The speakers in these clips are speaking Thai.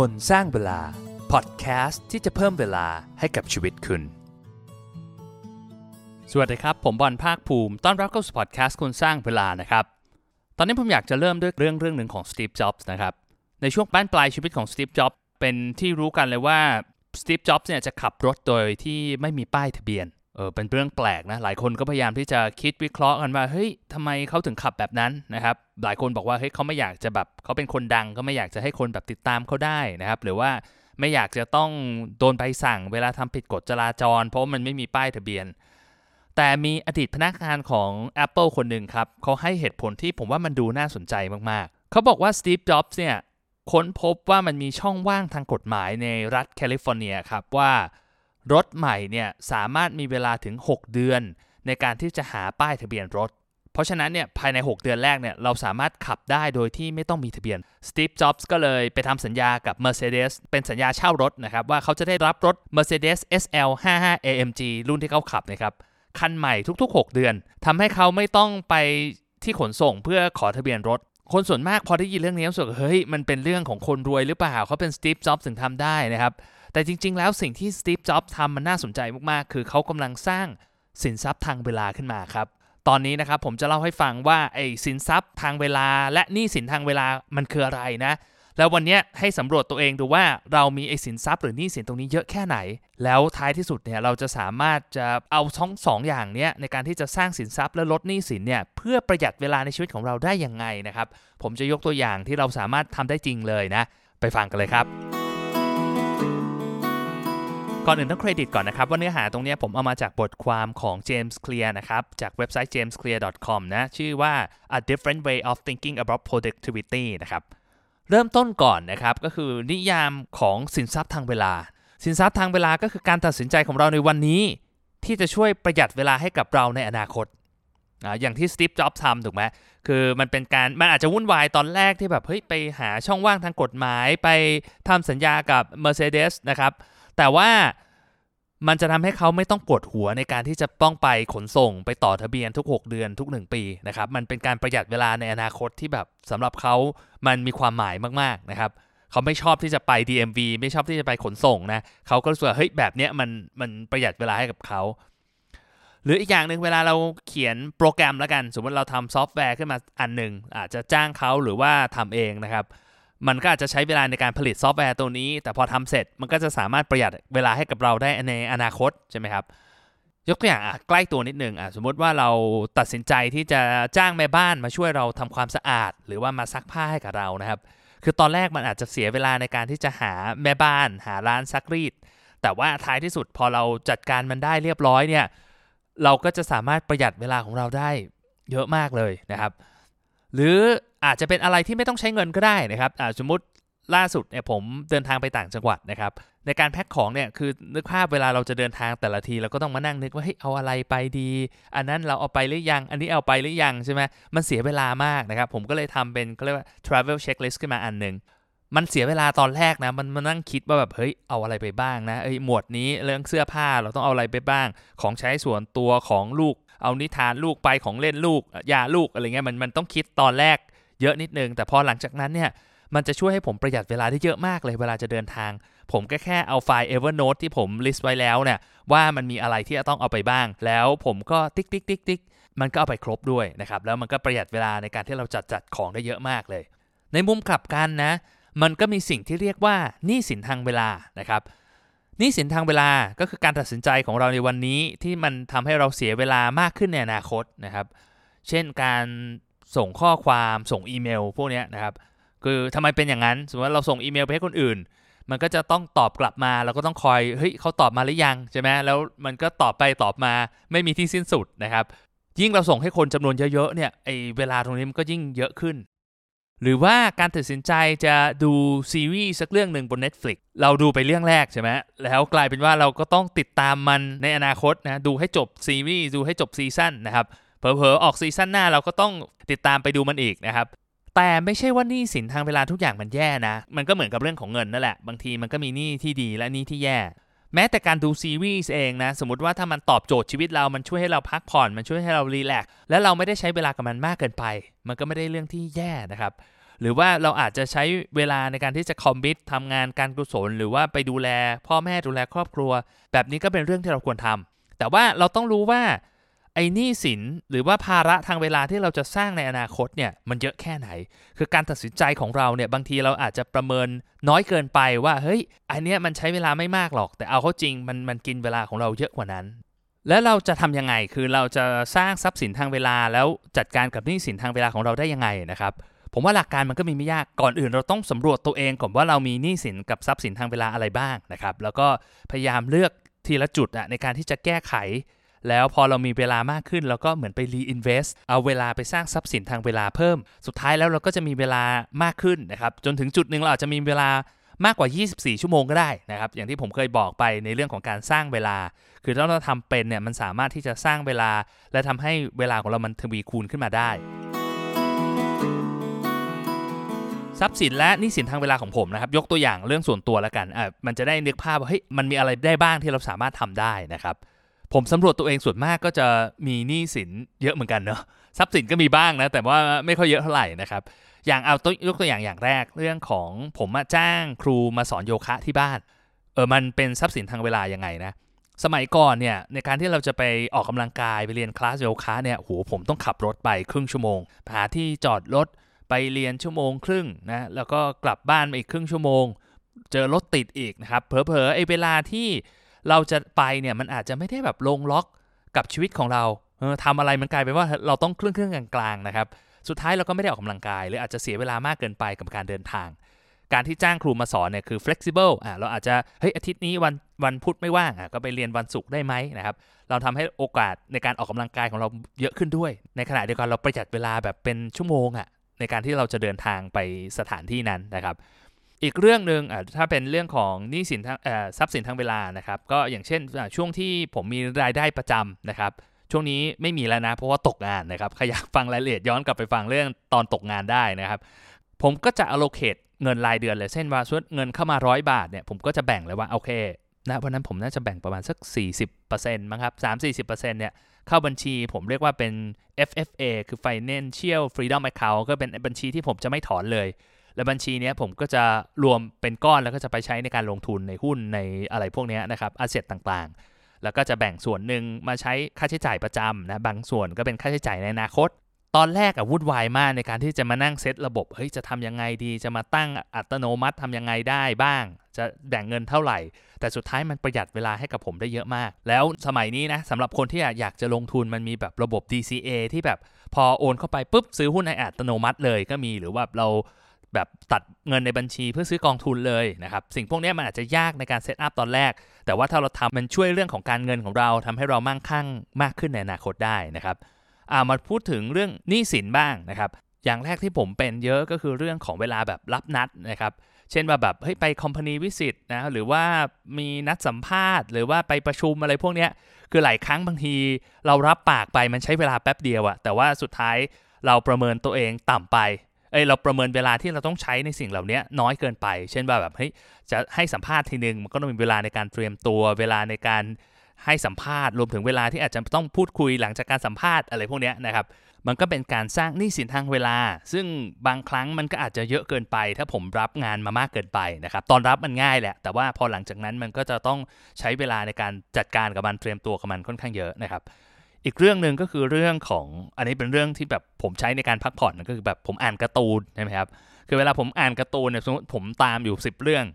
คนสร้างเวลา พอดแคสต์ที่จะเพิ่มเวลาให้กับชีวิตคุณ สวัสดีครับ ผมบอลภาคภูมิ ต้อนรับเข้าสู่พอดแคสต์คนสร้างเวลานะครับ ตอนนี้ผมอยากจะเริ่มด้วยเรื่องเรื่องหนึ่งของสตีฟ จ็อบส์นะครับ ในช่วงบั้นปลายชีวิตของสตีฟ จ็อบส์เป็นที่รู้กันเลยว่าสตีฟ จ็อบส์เนี่ยจะขับรถโดยที่ไม่มีป้ายทะเบียน เออเป็นเรื่องแปลกนะ หลายคนก็พยายามที่จะคิดวิเคราะห์กันว่า เฮ้ยทำไมเขาถึงขับแบบนั้นนะครับ หลายคนบอกว่า เฮ้ยเขาไม่อยากจะแบบเขาเป็นคนดังก็ไม่อยากจะให้คนแบบติดตามเขาได้นะครับ หรือว่าไม่อยากจะต้องโดนใบสั่ง เวลาทำผิดกฎจราจร เพราะมันไม่มีป้ายทะเบียน แต่มีอดีตพนักงานของ Apple คนหนึ่งครับเขาให้เหตุผลที่ผมว่ามันดูน่าสนใจมากๆ เขาบอกว่า Steve Jobs เนี่ยค้นพบว่ามันมีช่องว่างทางกฎหมายในรัฐแคลิฟอร์เนียครับว่า รถใหม่เนี่ยสามารถมีเวลาถึง 6 เดือน ในการที่จะหาป้ายทะเบียนรถ เพราะฉะนั้นเนี่ยภายใน 6 เดือนแรกเนี่ยเราสามารถขับได้โดยที่ไม่ต้องมีทะเบียน Steve Jobs ก็เลยไปทำสัญญากับ Mercedes เป็นสัญญาเช่ารถนะครับ ว่าเขาจะได้รับรถ Mercedes SL 55 AMG รุ่นที่เขาขับนะครับคันใหม่ทุกๆ 6 เดือนทำให้เขาไม่ต้องไปที่ขนส่งเพื่อขอทะเบียนรถคนส่วนมากพอได้ยินเรื่องนี้รู้สึกเฮ้ยมันเป็นเรื่องของคนรวยหรือเปล่าเขาเป็น Steve Jobs ถึงทำได้นะครับ แต่จริง ๆ แล้วสิ่งที่สตีฟจ็อบส์ทำมันน่าสนใจมากๆ คือเขากำลังสร้างสินทรัพย์ทางเวลาขึ้นมาครับ ตอนนี้นะครับผมจะเล่าให้ฟังว่าไอ้สินทรัพย์ทางเวลา และหนี้สินทางเวลามันคืออะไรนะ แล้ววันนี้ให้สำรวจตัวเองดูว่าเรามีไอ้สินทรัพย์หรือหนี้สินตรงนี้เยอะแค่ไหน แล้วท้ายที่สุดเนี่ยเราจะสามารถจะเอาทั้งสองอย่างเนี้ยในการที่จะสร้างสินทรัพย์และลดหนี้สินเนี่ยเพื่อประหยัดเวลาในชีวิตของเราได้ยังไงนะครับ ผมจะยกตัวอย่างที่เราสามารถทำได้จริงเลยนะ ไปฟังกันเลยครับ ก่อนอื่นต้องเครดิตก่อนนะครับ ว่าเนื้อหาตรงนี้ผมเอามาจากบทความของ James Clear นะครับ จากเว็บไซต์ jamesclear.com นะชื่อว่า a different way of thinking about productivity นะครับเริ่มต้นก่อนนะครับก็คือนิยามของสินทรัพย์ทางเวลา สินทรัพย์ทางเวลาก็คือการตัดสินใจของเราในวันนี้ ที่จะช่วยประหยัดเวลาให้กับเราในอนาคตอย่างที่สตีฟจ็อบส์ทำถูกไหมคือมันเป็นการมันอาจจะวุ่นวายตอนแรกที่แบบเฮ้ยไปหาช่องว่างทางกฎหมายไปทำสัญญากับ Mercedes นะครับ แต่ว่ามันจะทำให้เขาไม่ต้องปวดหัวในการที่จะต้องไปขนส่งไปต่อทะเบียนทุก 6 เดือนทุก 1 ปีนะครับ มันเป็นการประหยัดเวลาในอนาคตที่แบบสำหรับเขามันมีความหมายมากๆนะครับเขาไม่ชอบที่จะไป DMV ไม่ชอบที่จะไปขนส่งนะเขาก็รู้สึกว่าเฮ้ยแบบเนี้ยมันมันประหยัดเวลาให้กับเขาหรืออีกอย่างหนึ่งเวลาเราเขียนโปรแกรมแล้วกัน สมมติเราทำซอฟต์แวร์ขึ้นมาอันหนึ่งอาจจะจ้างเขาหรือว่าทำเองนะครับ มันก็อาจจะใช้เวลาในการผลิตซอฟต์แวร์ตัวนี้ แต่พอทำเสร็จมันก็จะสามารถประหยัดเวลาให้กับเราได้ในอนาคตใช่ไหมครับ ยกตัวอย่างใกล้ตัวนิดนึงอะสมมติว่าเราตัดสินใจที่จะจ้างแม่บ้านมาช่วยเราทำความสะอาด หรือว่ามาซักผ้าให้กับเรานะครับ คือตอนแรกมันอาจจะเสียเวลาในการที่จะหาแม่บ้าน หาร้านซักรีด แต่ว่าท้ายที่สุดพอเราจัดการมันได้เรียบร้อยเนี่ยเราก็จะสามารถประหยัดเวลาของเราได้เยอะมากเลยนะครับ หรือ อาจจะเป็นอะไรที่ไม่ต้องใช้เงินก็ได้นะครับสมมติล่าสุดเนี่ยผมเดินทางไปต่างจังหวัดนะครับในการแพ็คของเนี่ยคือนึกภาพเวลาเราจะเดินทางแต่ละทีเราก็ต้องมานั่งนึกว่าเฮ้ยเอาอะไรไปดี อันนั้นเราเอาไปหรือยัง อันนี้เอาไปหรือยังใช่ไหมมันเสียเวลามากนะครับผมก็เลยทำเป็นเขาเรียกว่า travel checklist ขึ้นมาอันหนึ่งมันเสียเวลาตอนแรกนะมันมานั่งคิดว่าแบบเฮ้ยเอาอะไรไปบ้างนะเอ้ยหมวดนี้เรื่องเสื้อผ้าเราต้องเอาอะไรไปบ้าง ของใช้ส่วนตัวของลูก เอานิทานลูกไปของเล่นลูกยาลูกอะไรเงี้ยมันมันต้องคิดตอนแรก เยอะนิดนึง แต่พอหลังจากนั้นเนี่ยมันจะช่วยให้ผมประหยัดเวลาได้เยอะมากเลยเวลาจะเดินทาง ผมก็แค่เอาไฟล์ Evernote ที่ผม list ไว้แล้วเนี่ยว่ามันมีอะไรที่จะต้องเอาไปบ้าง แล้วผมก็ติ๊กติ๊กติ๊กติ๊กมันก็เอาไปครบด้วยนะครับแล้วมันก็ประหยัดเวลาในการที่เราจัดจัดของได้เยอะมากเลย ในมุมกลับกันนะ มันก็มีสิ่งที่เรียกว่าหนี้สินทางเวลานะครับหนี้สินทางเวลาก็คือการตัดสินใจของเราในวันนี้ที่มันทำให้เราเสียเวลามากขึ้นในอนาคตนะครับเช่นการ ส่งข้อความส่งอีเมลพวกนี้นะครับ คือทำไมเป็นอย่างนั้น สมมติว่าเราส่งอีเมลไปให้คนอื่น มันก็จะต้องตอบกลับมาเราก็ต้องคอยเฮ้ยเขาตอบมาหรือยังใช่ไหมแล้วมันก็ตอบไปตอบมาไม่มีที่สิ้นสุดนะครับ ยิ่งเราส่งให้คนจำนวนเยอะๆเนี่ยไอเวลาตรงนี้มันก็ยิ่งเยอะขึ้น หรือว่าการตัดสินใจจะดูซีรีส์สักเรื่องหนึ่งบน Netflix เราดูไปเรื่องแรกใช่ไหมแล้วกลายเป็นว่าเราก็ต้องติดตามมันในอนาคตนะดูให้จบซีรีส์ดูให้จบซีซั่นนะครับ เผลอๆออกซีซั่นหน้าเราก็ต้องติดตามไปดูมันอีกนะครับแต่ไม่ใช่ว่านี่สินทางเวลาทุกอย่างมันแย่นะ มันก็เหมือนกับเรื่องของเงินนั่นแหละ บางทีมันก็มีหนี้ที่ดีและหนี้ที่แย่ แม้แต่การดูซีรีส์เองนะ สมมติว่าถ้ามันตอบโจทย์ชีวิตเรา มันช่วยให้เราพักผ่อน มันช่วยให้เรารีแลกซ์ และเราไม่ได้ใช้เวลากับมันมากเกินไป มันก็ไม่ได้เรื่องที่แย่นะครับ หรือว่าเราอาจจะใช้เวลาในการที่จะคอมมิตทำงานการกุศล หรือว่าไปดูแล พ่อแม่ดูแลครอบครัว แบบนี้ก็เป็นเรื่องที่เราควรทำแต่ว่าเราต้องรู้ว่า ไอ้นี่สินหรือว่าภาระทางเวลาที่เราจะสร้างในอนาคตเนี่ยมันเยอะแค่ไหน คือการตัดสินใจของเราเนี่ยบางทีเราอาจจะประเมินน้อยเกินไปว่าเฮ้ยอันเนี้ยมันใช้เวลาไม่มากหรอก แต่เอาเข้าจริงมันมันกินเวลาของเราเยอะกว่านั้น แล้วเราจะทำยังไงคือเราจะสร้างทรัพย์สินทางเวลา แล้วจัดการกับหนี้สินทางเวลาของเราได้ยังไงนะครับผมว่าหลักการมันก็มีไม่ยาก ก่อนอื่นเราต้องสำรวจตัวเองก่อนว่าเรามีหนี้สินกับทรัพย์สินทางเวลาอะไรบ้างนะครับ แล้วก็พยายามเลือกทีละจุดอะในการที่จะแก้ไข แล้วพอเรามีเวลามากขึ้นเราก็เหมือนไป reinvest เอาเวลาไปสร้างทรัพย์สินทางเวลาเพิ่ม สุดท้ายแล้วเราก็จะมีเวลามากขึ้นนะครับจนถึงจุดหนึ่งเราอาจจะมีเวลามากกว่า 24 ชั่วโมงก็ได้นะครับ อย่างที่ผมเคยบอกไปในเรื่องของการสร้างเวลา คือถ้าเราทำเป็นเนี่ยมันสามารถที่จะสร้างเวลา และทำให้เวลาของเรามันทวีคูณขึ้นมาได้ ทรัพย์สินและนี้สินทางเวลาของผมนะครับ ยกตัวอย่างเรื่องส่วนตัวแล้วกันอะมันจะได้นึกภาพว่าเฮ้ยมันมีอะไรได้บ้างที่เราสามารถทำได้นะครับ ผมสำรวจตัวเองส่วนมากก็จะมีหนี้สินเยอะเหมือนกันเนาะทรัพย์สินก็มีบ้างนะ แต่ว่าไม่ค่อยเยอะเท่าไหร่นะครับ อย่างเอาตัวยกตัวอย่างอย่างแรกเรื่องของผมมาจ้างครูมาสอนโยคะที่บ้านเออมันเป็นทรัพย์สินทางเวลายังไงนะสมัยก่อนเนี่ยในการที่เราจะไปออกกำลังกายไปเรียนคลาสโยคะเนี่ยโหผมต้องขับรถไปครึ่งชั่วโมงหาที่จอดรถไปเรียนชั่วโมงครึ่งนะแล้วก็กลับบ้านมาอีกครึ่งชั่วโมง เจอรถติดอีกนะครับเผลอๆไอ้เวลาที่ เราจะไปเนี่ยมันอาจจะไม่ได้แบบลงล็อกกับชีวิตของเราเออทำอะไรมันกลายเป็นว่าเราต้องเครื่องเครื่องกลางๆนะครับ สุดท้ายเราก็ไม่ได้ออกกำลังกาย หรืออาจจะเสียเวลามากเกินไปกับการเดินทาง การที่จ้างครูมาสอนเนี่ยคือ flexible อะเราอาจจะเฮ้ยอาทิตย์นี้วันวันพุธไม่ว่างอะก็ไปเรียนวันศุกร์ได้ไหมนะครับ เราทำให้โอกาสในการออกกำลังกายของเราเยอะขึ้นด้วย ในขณะเดียวกันเราประหยัดเวลาแบบเป็นชั่วโมงอะในการที่เราจะเดินทางไปสถานที่นั้นนะครับ อีกเรื่องหนึ่งถ้าเป็นเรื่องของหนี้สินทางทรัพย์สินทางเวลานะครับ ก็อย่างเช่นช่วงที่ผมมีรายได้ประจำนะครับช่วงนี้ไม่มีแล้วนะ เพราะว่าตกงานนะครับใครอยากฟังรายละเอียดย้อนกลับไปฟังเรื่องตอนตกงานได้นะครับ ผมก็จะ allocate เงินรายเดือนเลยเช่นว่าส่วนเงินเข้ามาร้อยบาทเนี่ยผมก็จะแบ่งเลยว่าโอเคนะวันนั้นผมน่าจะแบ่งประมาณสัก 40%มั้งครับ3-40%เนี่ยเข้าบัญชีผมเรียกว่าเป็น FFA คือ Financial Freedom Account ก็เป็นบัญชีที่ผมจะไม่ถอนเลย และบัญชีนี้ผมก็จะรวมเป็นก้อนแล้วก็จะไปใช้ในการลงทุนในหุ้นในอะไรพวกนี้นะครับอาเซตต่างๆ แล้วก็จะแบ่งส่วนหนึ่งมาใช้ค่าใช้จ่ายประจำนะบางส่วนก็เป็นค่าใช้จ่ายในอนาคต ตอนแรกอะวุ่นวายมากในการที่จะมานั่งเซตระบบเฮ้ยจะทำยังไงดี จะมาตั้งอัตโนมัติทำยังไงได้บ้าง จะแบ่งเงินเท่าไหร่ แต่สุดท้ายมันประหยัดเวลาให้กับผมได้เยอะมาก แล้วสมัยนี้นะสำหรับคนที่อยากจะลงทุนมันมีแบบระบบ DCA ที่แบบพอโอนเข้าไปปุ๊บซื้อหุ้นในอัตโนมัติเลยก็มีหรือว่าเรา แบบตัดเงินในบัญชีเพื่อซื้อกองทุนเลยนะครับสิ่งพวกนี้มันอาจจะยากในการ set up ตอนแรก แต่ว่าถ้าเราทำมันช่วยเรื่องของการเงินของเราทำให้เรามั่งคั่งมากขึ้นในอนาคตได้นะครับามาพูดถึงเรื่องหนี้สินบ้างนะครับ อย่างแรกที่ผมเป็นเยอะก็คือเรื่องของเวลาแบบรับนัดนะครับ เช่นว่าแบบเฮ้ยไป company visit นะ หรือว่ามีนัดสัมภาษณ์ หรือว่าไปประชุมอะไรพวกนี้คือหลายครั้งบางทีเรารับปากไปมันใช้เวลาแป๊บเดียวอะแต่ว่าสุดท้ายเราประเมินตัวเองต่ำไป เอ้เราประเมินเวลาที่เราต้องใช้ในสิ่งเหล่านี้น้อยเกินไป เช่นว่าแบบเฮ้ยจะให้สัมภาษณ์ทีนึงมันก็ต้องมีเวลาในการเตรียมตัวเวลาในการให้สัมภาษณ์รวมถึงเวลาที่อาจจะต้องพูดคุยหลังจากการสัมภาษณ์อะไรพวกนี้นะครับมันก็เป็นการสร้างหนี้สินทางเวลา ซึ่งบางครั้งมันก็อาจจะเยอะเกินไป ถ้าผมรับงานมามากเกินไปนะครับตอนรับมันง่ายแหละ แต่ว่าพอหลังจากนั้นมันก็จะต้องใช้เวลาในการจัดการกับมันเตรียมตัวกับมันค่อนข้างเยอะนะครับ อีกเรื่องหนึ่งก็คือเรื่องของอันนี้เป็นเรื่องที่แบบผมใช้ในการพักผ่อนก็คือแบบผมอ่านการ์ตูนใช่ไหมครับคือเวลาผมอ่านการ์ตูนเนี่ยสมมติผมตามอยู่ 10 เรื่อง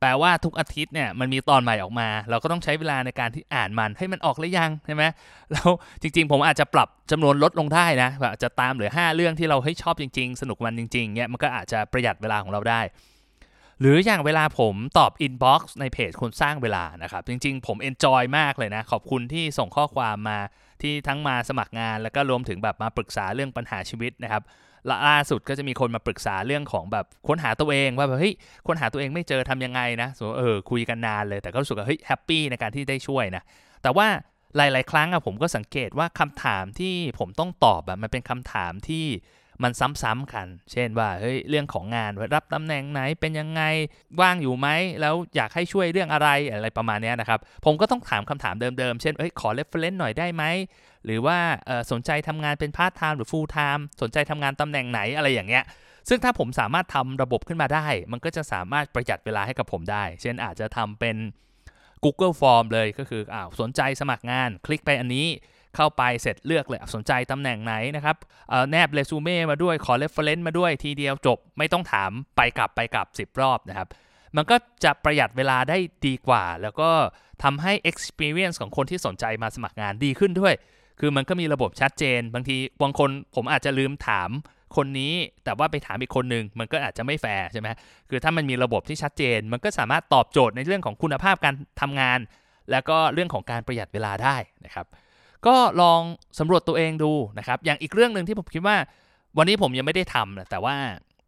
แปลว่าทุกอาทิตย์เนี่ยมันมีตอนใหม่ออกมา เราก็ต้องใช้เวลาในการที่อ่านมันให้มันออกหรือยังใช่ไหมแล้วจริง ๆ ผมอาจจะปรับจำนวนลดลงได้นะแบบจะตามเหลือ 5 เรื่องที่เราให้ชอบจริง ๆ สนุกมันจริงๆเนี่ยมันก็อาจจะประหยัดเวลาของเราได้ หรืออย่างเวลาผมตอบ inbox ในเพจคนสร้างเวลานะครับ จริงๆ ผม enjoy มากเลยนะ ขอบคุณที่ส่งข้อความมาที่ทั้งมาสมัครงาน แล้วก็รวมถึงแบบมาปรึกษาเรื่องปัญหาชีวิตนะครับล่าสุดก็จะมีคนมาปรึกษาเรื่องของแบบค้นหาตัวเองว่าแบบเฮ้ยค้นหาตัวเองไม่เจอทำยังไงนะเออคุยกันนานเลยแต่ก็รู้สึกว่าเฮ้ย happy ในการที่ได้ช่วยนะแต่ว่าหลาย ๆ ครั้งอะผมก็สังเกตว่าคำถามที่ผมต้องตอบแบบมันเป็นคำถามที่ มันซ้ำๆกัน เช่นว่าเฮ้ยเรื่องของงานรับตำแหน่งไหนเป็นยังไงว่างอยู่ไหมแล้วอยากให้ช่วยเรื่องอะไรอะไรประมาณนี้นะครับ ผมก็ต้องถามคำถามเดิมๆ เช่นเอ้ยขอ reference หน่อยได้ไหมหรือว่าสนใจทำงานเป็นพาร์ทไทม์หรือ full-time สนใจทำงานตำแหน่งไหนอะไรอย่างเงี้ยซึ่งถ้าผมสามารถทำระบบขึ้นมาได้ มันก็จะสามารถประหยัดเวลาให้กับผมได้ เช่นอาจจะทำเป็น Google Form เลยก็คืออ้าวสนใจสมัครงาน คลิกไปอันนี้ เข้าไปเสร็จเลือกเลยสนใจตำแหน่งไหนนะครับแนบเรซูเม่มาด้วยขอ reference มาด้วยทีเดียวจบไม่ต้องถามไปกลับไปกลับ 10 รอบนะครับ มันก็จะประหยัดเวลาได้ดีกว่า แล้วก็ทำให้ experience ของคนที่สนใจมาสมัครงานดีขึ้นด้วย คือมันก็มีระบบชัดเจน บางทีบางคนผมอาจจะลืมถามคนนี้แต่ว่าไปถามอีกคนนึงมันก็อาจจะไม่แฟร์ใช่ไหมคือถ้ามันมีระบบที่ชัดเจน มันก็สามารถตอบโจทย์ในเรื่องของคุณภาพการทำงาน แล้วก็เรื่องของการประหยัดเวลาได้นะครับ ก็ลองสำรวจตัวเองดูนะครับ อย่างอีกเรื่องหนึ่งที่ผมคิดว่า วันนี้ผมยังไม่ได้ทำแต่ว่า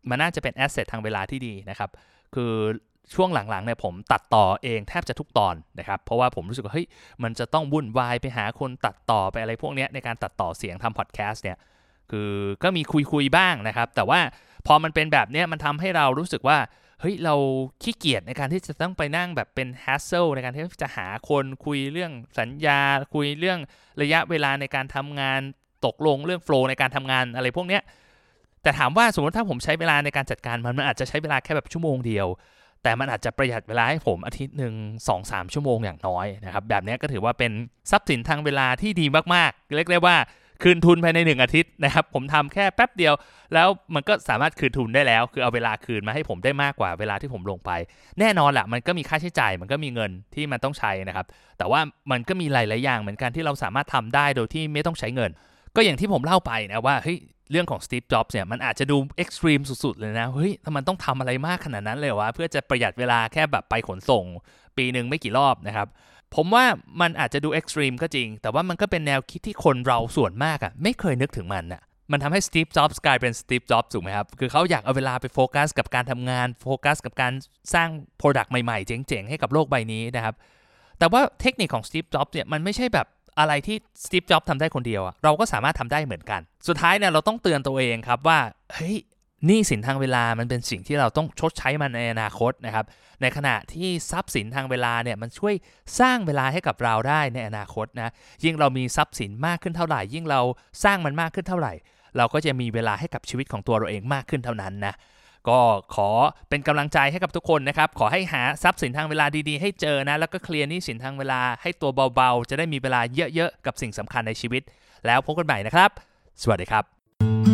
มันน่าจะเป็นแอสเซททางเวลาที่ดีนะครับ คือช่วงหลังๆเนี่ยผมตัดต่อเองแทบจะทุกตอนนะครับ เพราะว่าผมรู้สึกว่าเฮ้ยมันจะต้องวุ่นวายไปหาคนตัดต่อไปอะไรพวกนี้ในการตัดต่อเสียงทำพอดแคสต์เนี่ยคือก็มีคุยคุยบ้างนะครับ แต่ว่าพอมันเป็นแบบนี้มันทำให้เรารู้สึกว่า เฮ้ยเราขี้เกียจในการที่จะต้องไปนั่งแบบเป็นแฮสเซลในการที่จะหาคนคุยเรื่องสัญญา คุยเรื่องระยะเวลาในการทำงานตกลงเรื่องโฟล์ในการทำงานอะไรพวกนี้แต่ถามว่าสมมติถ้าผมใช้เวลาในการจัดการมันมันอาจจะใช้เวลาแค่แบบชั่วโมงเดียว แต่มันอาจจะประหยัดเวลาให้ผมอาทิตย์หนึ่งสองสามชั่วโมงอย่างน้อยนะครับแบบนี้ก็ถือว่าเป็นทรัพย์สินทางเวลาที่ดีมากๆเรียกได้ว่า คืนทุนภายใน 1 อาทิตย์นะครับ ผมทำแค่แป๊บเดียว แล้วมันก็สามารถคืนทุนได้แล้ว คือเอาเวลาคืนมาให้ผมได้มากกว่าเวลาที่ผมลงไป แน่นอนแหละมันก็มีค่าใช้จ่าย มันก็มีเงินที่มันต้องใช้นะครับ แต่ว่ามันก็มีหลาย ๆ อย่างเหมือนกันที่เราสามารถทำได้โดยที่ไม่ต้องใช้เงิน ก็อย่างที่ผมเล่าไปนะว่าเฮ้ยเรื่องของสตีฟจ็อบส์เนี่ยมันอาจจะดู extreme สุด ๆ เลยนะ เฮ้ยถ้ามันต้องทำอะไรมากขนาดนั้นเลยวะเพื่อจะประหยัดเวลาแค่แบบไปขนส่ง ปีหนึ่งไม่กี่รอบนะครับ ผมว่ามันอาจจะดู extreme ก็จริง แต่ว่ามันก็เป็นแนวคิดที่คนเราส่วนมากอะ่ะไม่เคยนึกถึงมันอะ่ะมันทำให้สตีฟ จ็อบส์กลายเป็นสตีฟ จ็อบส์ถูกไหมครับ คือเขาอยากเอาเวลาไปโฟกัสกับการทำงาน โฟกัสกับการสร้าง product ใหม่ๆ เจ๋งๆ ให้กับโลกใบนี้นะครับ แต่ว่าเทคนิคของสตีฟ จ็อบส์เนี่ย มันไม่ใช่แบบอะไรที่สตีฟ จ็อบส์ทำได้คนเดียวอะเราก็สามารถทำได้เหมือนกัน สุดท้ายเนี่ยเราต้องเตือนตัวเองครับว่า เฮ้ย หนี้สินทางเวลามันเป็นสิ่งที่เราต้องชดใช้มันในอนาคตนะครับ ในขณะที่ทรัพย์สินทางเวลาเนี่ยมันช่วยสร้างเวลาให้กับเราได้ในอนาคตนะยิ่งเรามีทรัพย์สินมากขึ้นเท่าไหร่ ยิ่งเราสร้างมันมากขึ้นเท่าไหร่ เราก็จะมีเวลาให้กับชีวิตของตัวเราเองมากขึ้นเท่านั้นนะก็ขอเป็นกำลังใจให้กับทุกคนนะครับ ขอให้หาทรัพย์สินทางเวลาดีๆ ให้เจอนะ แล้วก็เคลียร์หนี้สินทางเวลาให้ตัวเบาๆ จะได้มีเวลาเยอะๆ กับสิ่งสำคัญในชีวิต แล้วพบกันใหม่นะครับ สวัสดีครับ